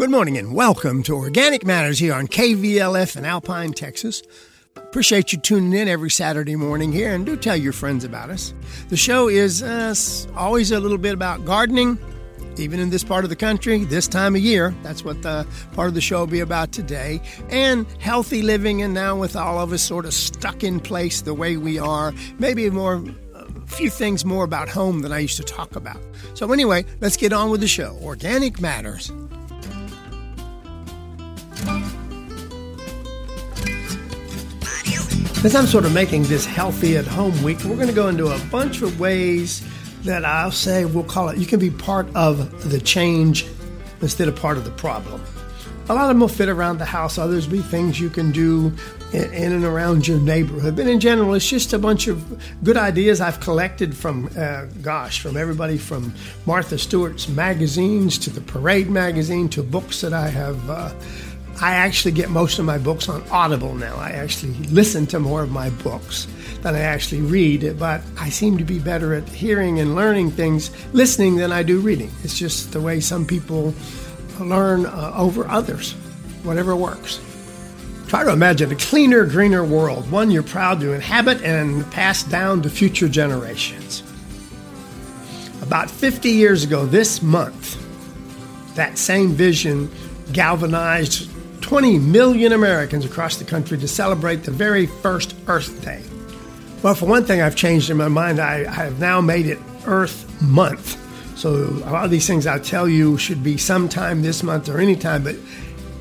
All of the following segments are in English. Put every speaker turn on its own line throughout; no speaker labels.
Good morning and welcome to Organic Matters here on KVLF in Alpine, Texas. Appreciate you tuning in every Saturday morning here and do tell your friends about us. The show is uh, always a little bit about gardening, even in this part of the country, this time of year. That's what the part of the show will be about today. And healthy living, and now with all of us sort of stuck in place the way we are, maybe more a few things more about home than I used to talk about. So, anyway, let's get on with the show. Organic Matters. As I'm sort of making this healthy at home week, we're going to go into a bunch of ways that I'll say we'll call it you can be part of the change instead of part of the problem. A lot of them will fit around the house, others be things you can do in and around your neighborhood. But in general, it's just a bunch of good ideas I've collected from, uh, gosh, from everybody from Martha Stewart's magazines to the Parade magazine to books that I have. Uh, I actually get most of my books on Audible now. I actually listen to more of my books than I actually read, but I seem to be better at hearing and learning things listening than I do reading. It's just the way some people learn uh, over others, whatever works. Try to imagine a cleaner, greener world, one you're proud to inhabit and pass down to future generations. About 50 years ago, this month, that same vision galvanized 20 million Americans across the country to celebrate the very first Earth Day. Well, for one thing, I've changed in my mind. I, I have now made it Earth Month. So a lot of these things I tell you should be sometime this month or anytime, but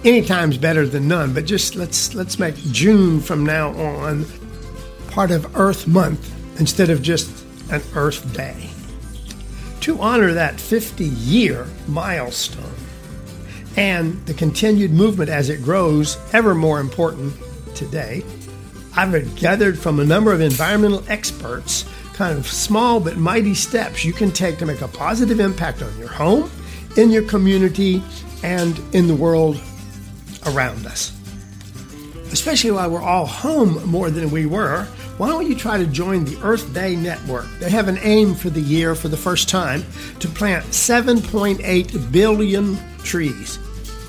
anytime's better than none. But just let's let's make June from now on part of Earth Month instead of just an Earth Day. To honor that 50 year milestone, and the continued movement as it grows ever more important today. I've gathered from a number of environmental experts kind of small but mighty steps you can take to make a positive impact on your home, in your community, and in the world around us. Especially while we're all home more than we were, why don't you try to join the Earth Day Network? They have an aim for the year for the first time to plant 7.8 billion trees.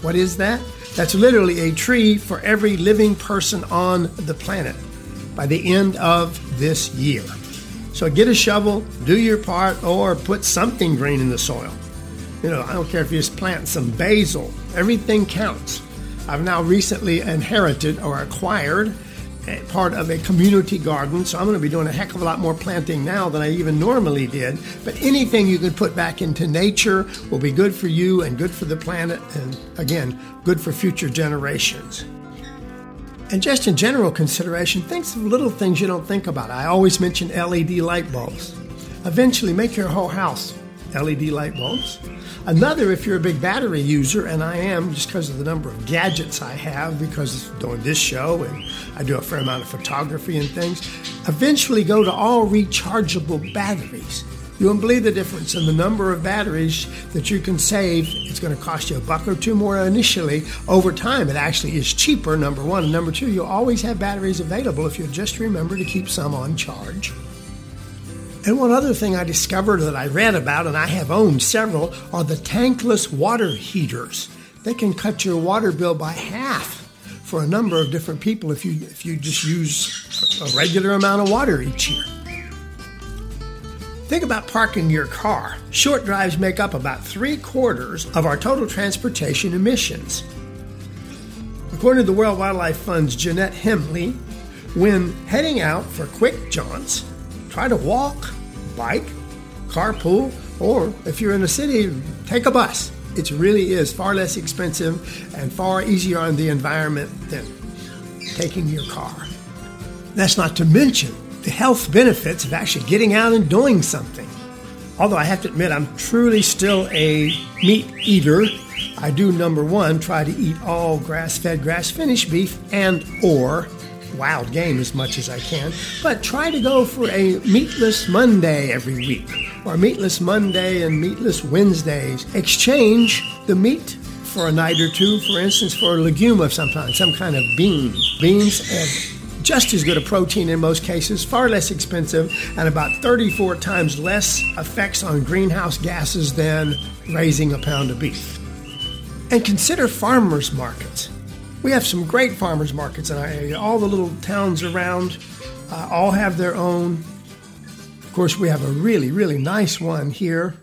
What is that? That's literally a tree for every living person on the planet by the end of this year. So get a shovel, do your part, or put something green in the soil. You know, I don't care if you just plant some basil, everything counts. I've now recently inherited or acquired part of a community garden, so I'm going to be doing a heck of a lot more planting now than I even normally did. But anything you can put back into nature will be good for you and good for the planet, and again, good for future generations. And just in general consideration, think of little things you don't think about. I always mention LED light bulbs. Eventually, make your whole house LED light bulbs. Another, if you're a big battery user, and I am just because of the number of gadgets I have, because doing this show and I do a fair amount of photography and things, eventually go to all rechargeable batteries. You won't believe the difference in the number of batteries that you can save. It's going to cost you a buck or two more initially. Over time, it actually is cheaper, number one. And number two, you'll always have batteries available if you just remember to keep some on charge. And one other thing I discovered that I read about, and I have owned several, are the tankless water heaters. They can cut your water bill by half for a number of different people if you if you just use a regular amount of water each year. Think about parking your car. Short drives make up about three quarters of our total transportation emissions. According to the World Wildlife Fund's Ginette Hemley, when heading out for quick jaunts, try to walk, bike, carpool, or if you're in a city, take a bus. It really is far less expensive and far easier on the environment than taking your car. That's not to mention the health benefits of actually getting out and doing something. Although I have to admit, I'm truly still a meat eater. I do number one try to eat all grass-fed, grass-finished beef and or wild game as much as I can, but try to go for a meatless Monday every week, or meatless Monday and meatless Wednesdays. Exchange the meat for a night or two, for instance, for a legume of some kind, some kind of bean. Beans have just as good a protein in most cases, far less expensive, and about 34 times less effects on greenhouse gases than raising a pound of beef. And consider farmers markets. We have some great farmers markets in our area. All the little towns around uh, all have their own. Of course, we have a really, really nice one here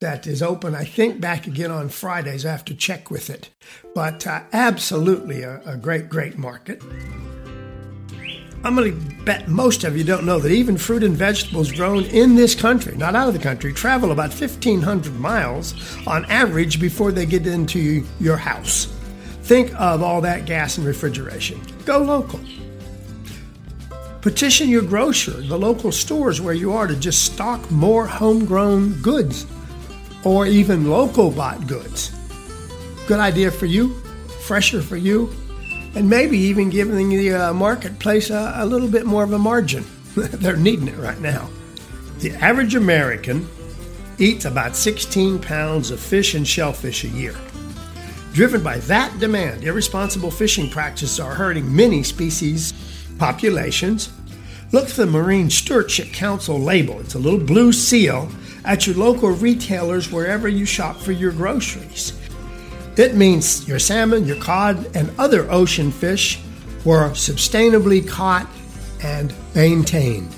that is open, I think, back again on Fridays. I have to check with it. But uh, absolutely a, a great, great market. I'm going to bet most of you don't know that even fruit and vegetables grown in this country, not out of the country, travel about 1,500 miles on average before they get into your house. Think of all that gas and refrigeration. Go local. Petition your grocer, the local stores where you are, to just stock more homegrown goods or even local bought goods. Good idea for you, fresher for you, and maybe even giving the uh, marketplace a, a little bit more of a margin. They're needing it right now. The average American eats about 16 pounds of fish and shellfish a year. Driven by that demand, irresponsible fishing practices are hurting many species populations. Look for the Marine Stewardship Council label. It's a little blue seal at your local retailers wherever you shop for your groceries. It means your salmon, your cod, and other ocean fish were sustainably caught and maintained.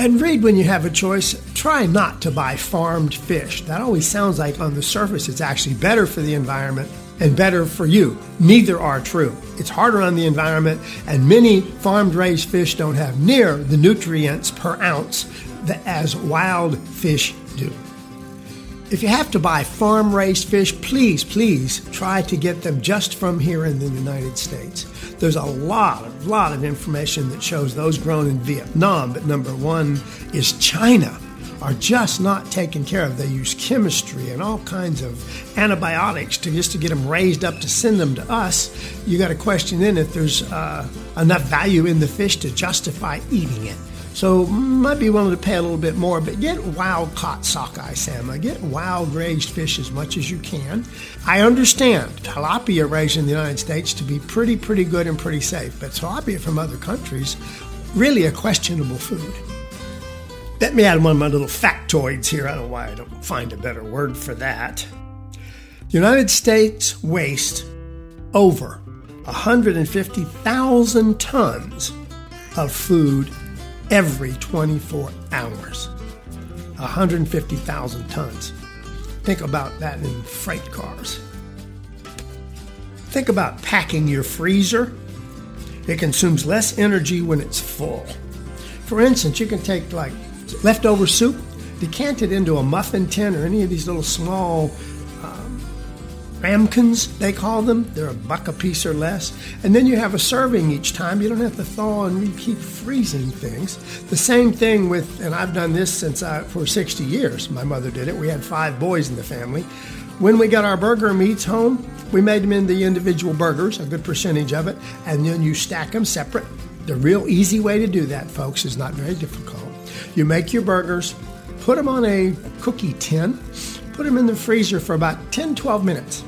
And read when you have a choice, try not to buy farmed fish. That always sounds like on the surface it's actually better for the environment and better for you. Neither are true. It's harder on the environment, and many farmed raised fish don't have near the nutrients per ounce as wild fish do. If you have to buy farm raised fish, please, please try to get them just from here in the United States. There's a lot a lot of information that shows those grown in Vietnam, but number one is China are just not taken care of. They use chemistry and all kinds of antibiotics to just to get them raised up to send them to us. You got to question then if there's uh, enough value in the fish to justify eating it. So might be willing to pay a little bit more, but get wild caught sockeye salmon. Get wild raised fish as much as you can. I understand tilapia raised in the United States to be pretty, pretty good and pretty safe, but tilapia from other countries, really a questionable food. Let me add one of my little factoids here. I don't know why I don't find a better word for that. The United States wastes over 150,000 tons of food every 24 hours. 150,000 tons. Think about that in freight cars. Think about packing your freezer. It consumes less energy when it's full. For instance, you can take like leftover soup, decant it into a muffin tin or any of these little small um, ramekins, they call them. They're a buck a piece or less. And then you have a serving each time. You don't have to thaw and keep freezing things. The same thing with, and I've done this since I, for 60 years. My mother did it. We had five boys in the family. When we got our burger meats home, we made them into individual burgers, a good percentage of it, and then you stack them separate. The real easy way to do that, folks, is not very difficult. You make your burgers, put them on a cookie tin, put them in the freezer for about 10 12 minutes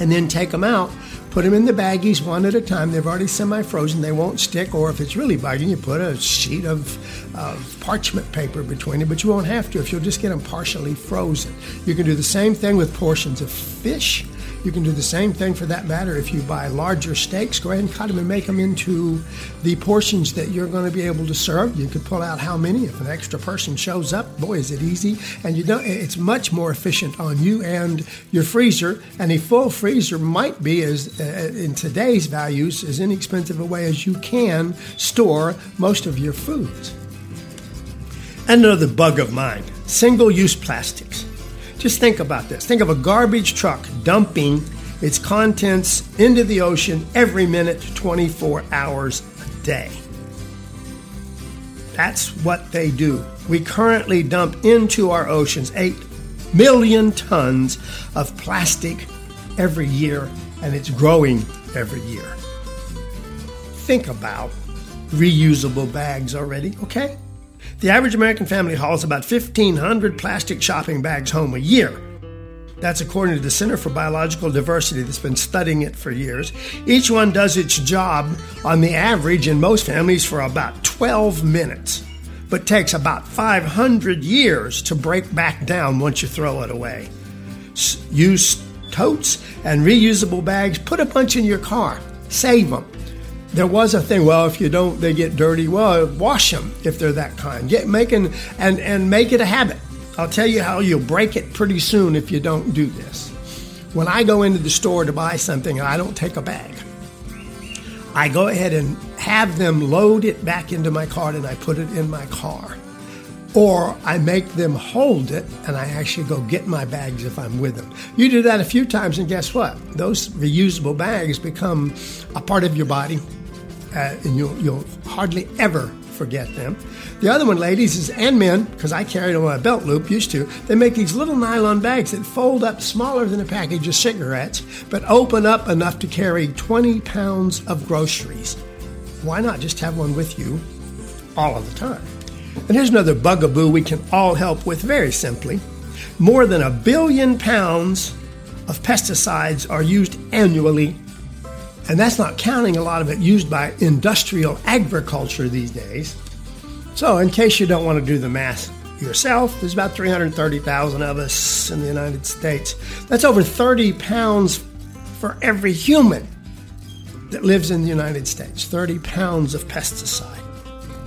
and then take them out, put them in the baggies one at a time. They've already semi frozen, they won't stick. Or if it's really biting, you put a sheet of, of parchment paper between it, but you won't have to if you'll just get them partially frozen. You can do the same thing with portions of fish you can do the same thing for that matter if you buy larger steaks. Go ahead and cut them and make them into the portions that you're going to be able to serve. You could pull out how many if an extra person shows up. Boy, is it easy! And you don't. It's much more efficient on you and your freezer. And a full freezer might be as uh, in today's values as inexpensive a way as you can store most of your foods. And another bug of mine: single-use plastics. Just think about this. Think of a garbage truck dumping its contents into the ocean every minute, 24 hours a day. That's what they do. We currently dump into our oceans 8 million tons of plastic every year, and it's growing every year. Think about reusable bags already, okay? The average American family hauls about 1,500 plastic shopping bags home a year. That's according to the Center for Biological Diversity that's been studying it for years. Each one does its job on the average in most families for about 12 minutes, but takes about 500 years to break back down once you throw it away. Use totes and reusable bags. Put a bunch in your car. Save them. There was a thing. Well, if you don't, they get dirty. Well, wash them if they're that kind. Get making and and make it a habit. I'll tell you how you'll break it pretty soon if you don't do this. When I go into the store to buy something, I don't take a bag. I go ahead and have them load it back into my cart and I put it in my car. Or I make them hold it and I actually go get my bags if I'm with them. You do that a few times, and guess what? Those reusable bags become a part of your body, uh, and you'll, you'll hardly ever forget them. The other one, ladies, is and men, because I carry them on a belt loop, used to. They make these little nylon bags that fold up smaller than a package of cigarettes, but open up enough to carry 20 pounds of groceries. Why not just have one with you all of the time? And here's another bugaboo we can all help with very simply. More than a billion pounds of pesticides are used annually, and that's not counting a lot of it used by industrial agriculture these days. So, in case you don't want to do the math yourself, there's about 330,000 of us in the United States. That's over 30 pounds for every human that lives in the United States. 30 pounds of pesticide.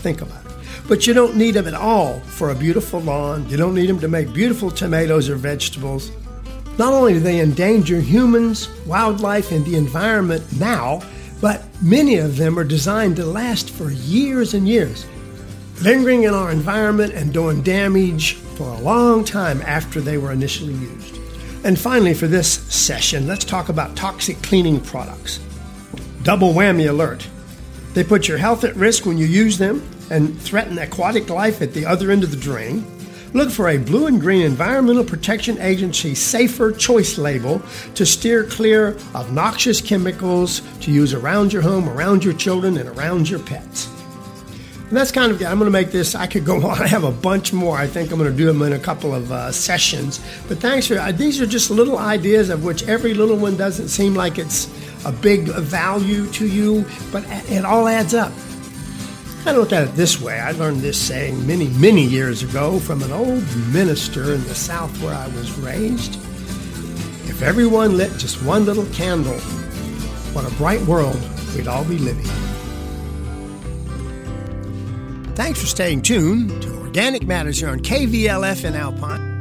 Think about it. But you don't need them at all for a beautiful lawn. You don't need them to make beautiful tomatoes or vegetables. Not only do they endanger humans, wildlife, and the environment now, but many of them are designed to last for years and years lingering in our environment and doing damage for a long time after they were initially used. And finally, for this session, let's talk about toxic cleaning products. Double whammy alert. They put your health at risk when you use them and threaten aquatic life at the other end of the drain. Look for a blue and green Environmental Protection Agency safer choice label to steer clear of noxious chemicals to use around your home, around your children, and around your pets. And that's kind of, I'm going to make this, I could go on. I have a bunch more. I think I'm going to do them in a couple of uh, sessions. But thanks for, uh, these are just little ideas of which every little one doesn't seem like it's a big value to you, but it all adds up. I look at it this way. I learned this saying many, many years ago from an old minister in the South where I was raised. If everyone lit just one little candle, what a bright world we'd all be living in. Thanks for staying tuned to Organic Matters here on KVLF in Alpine.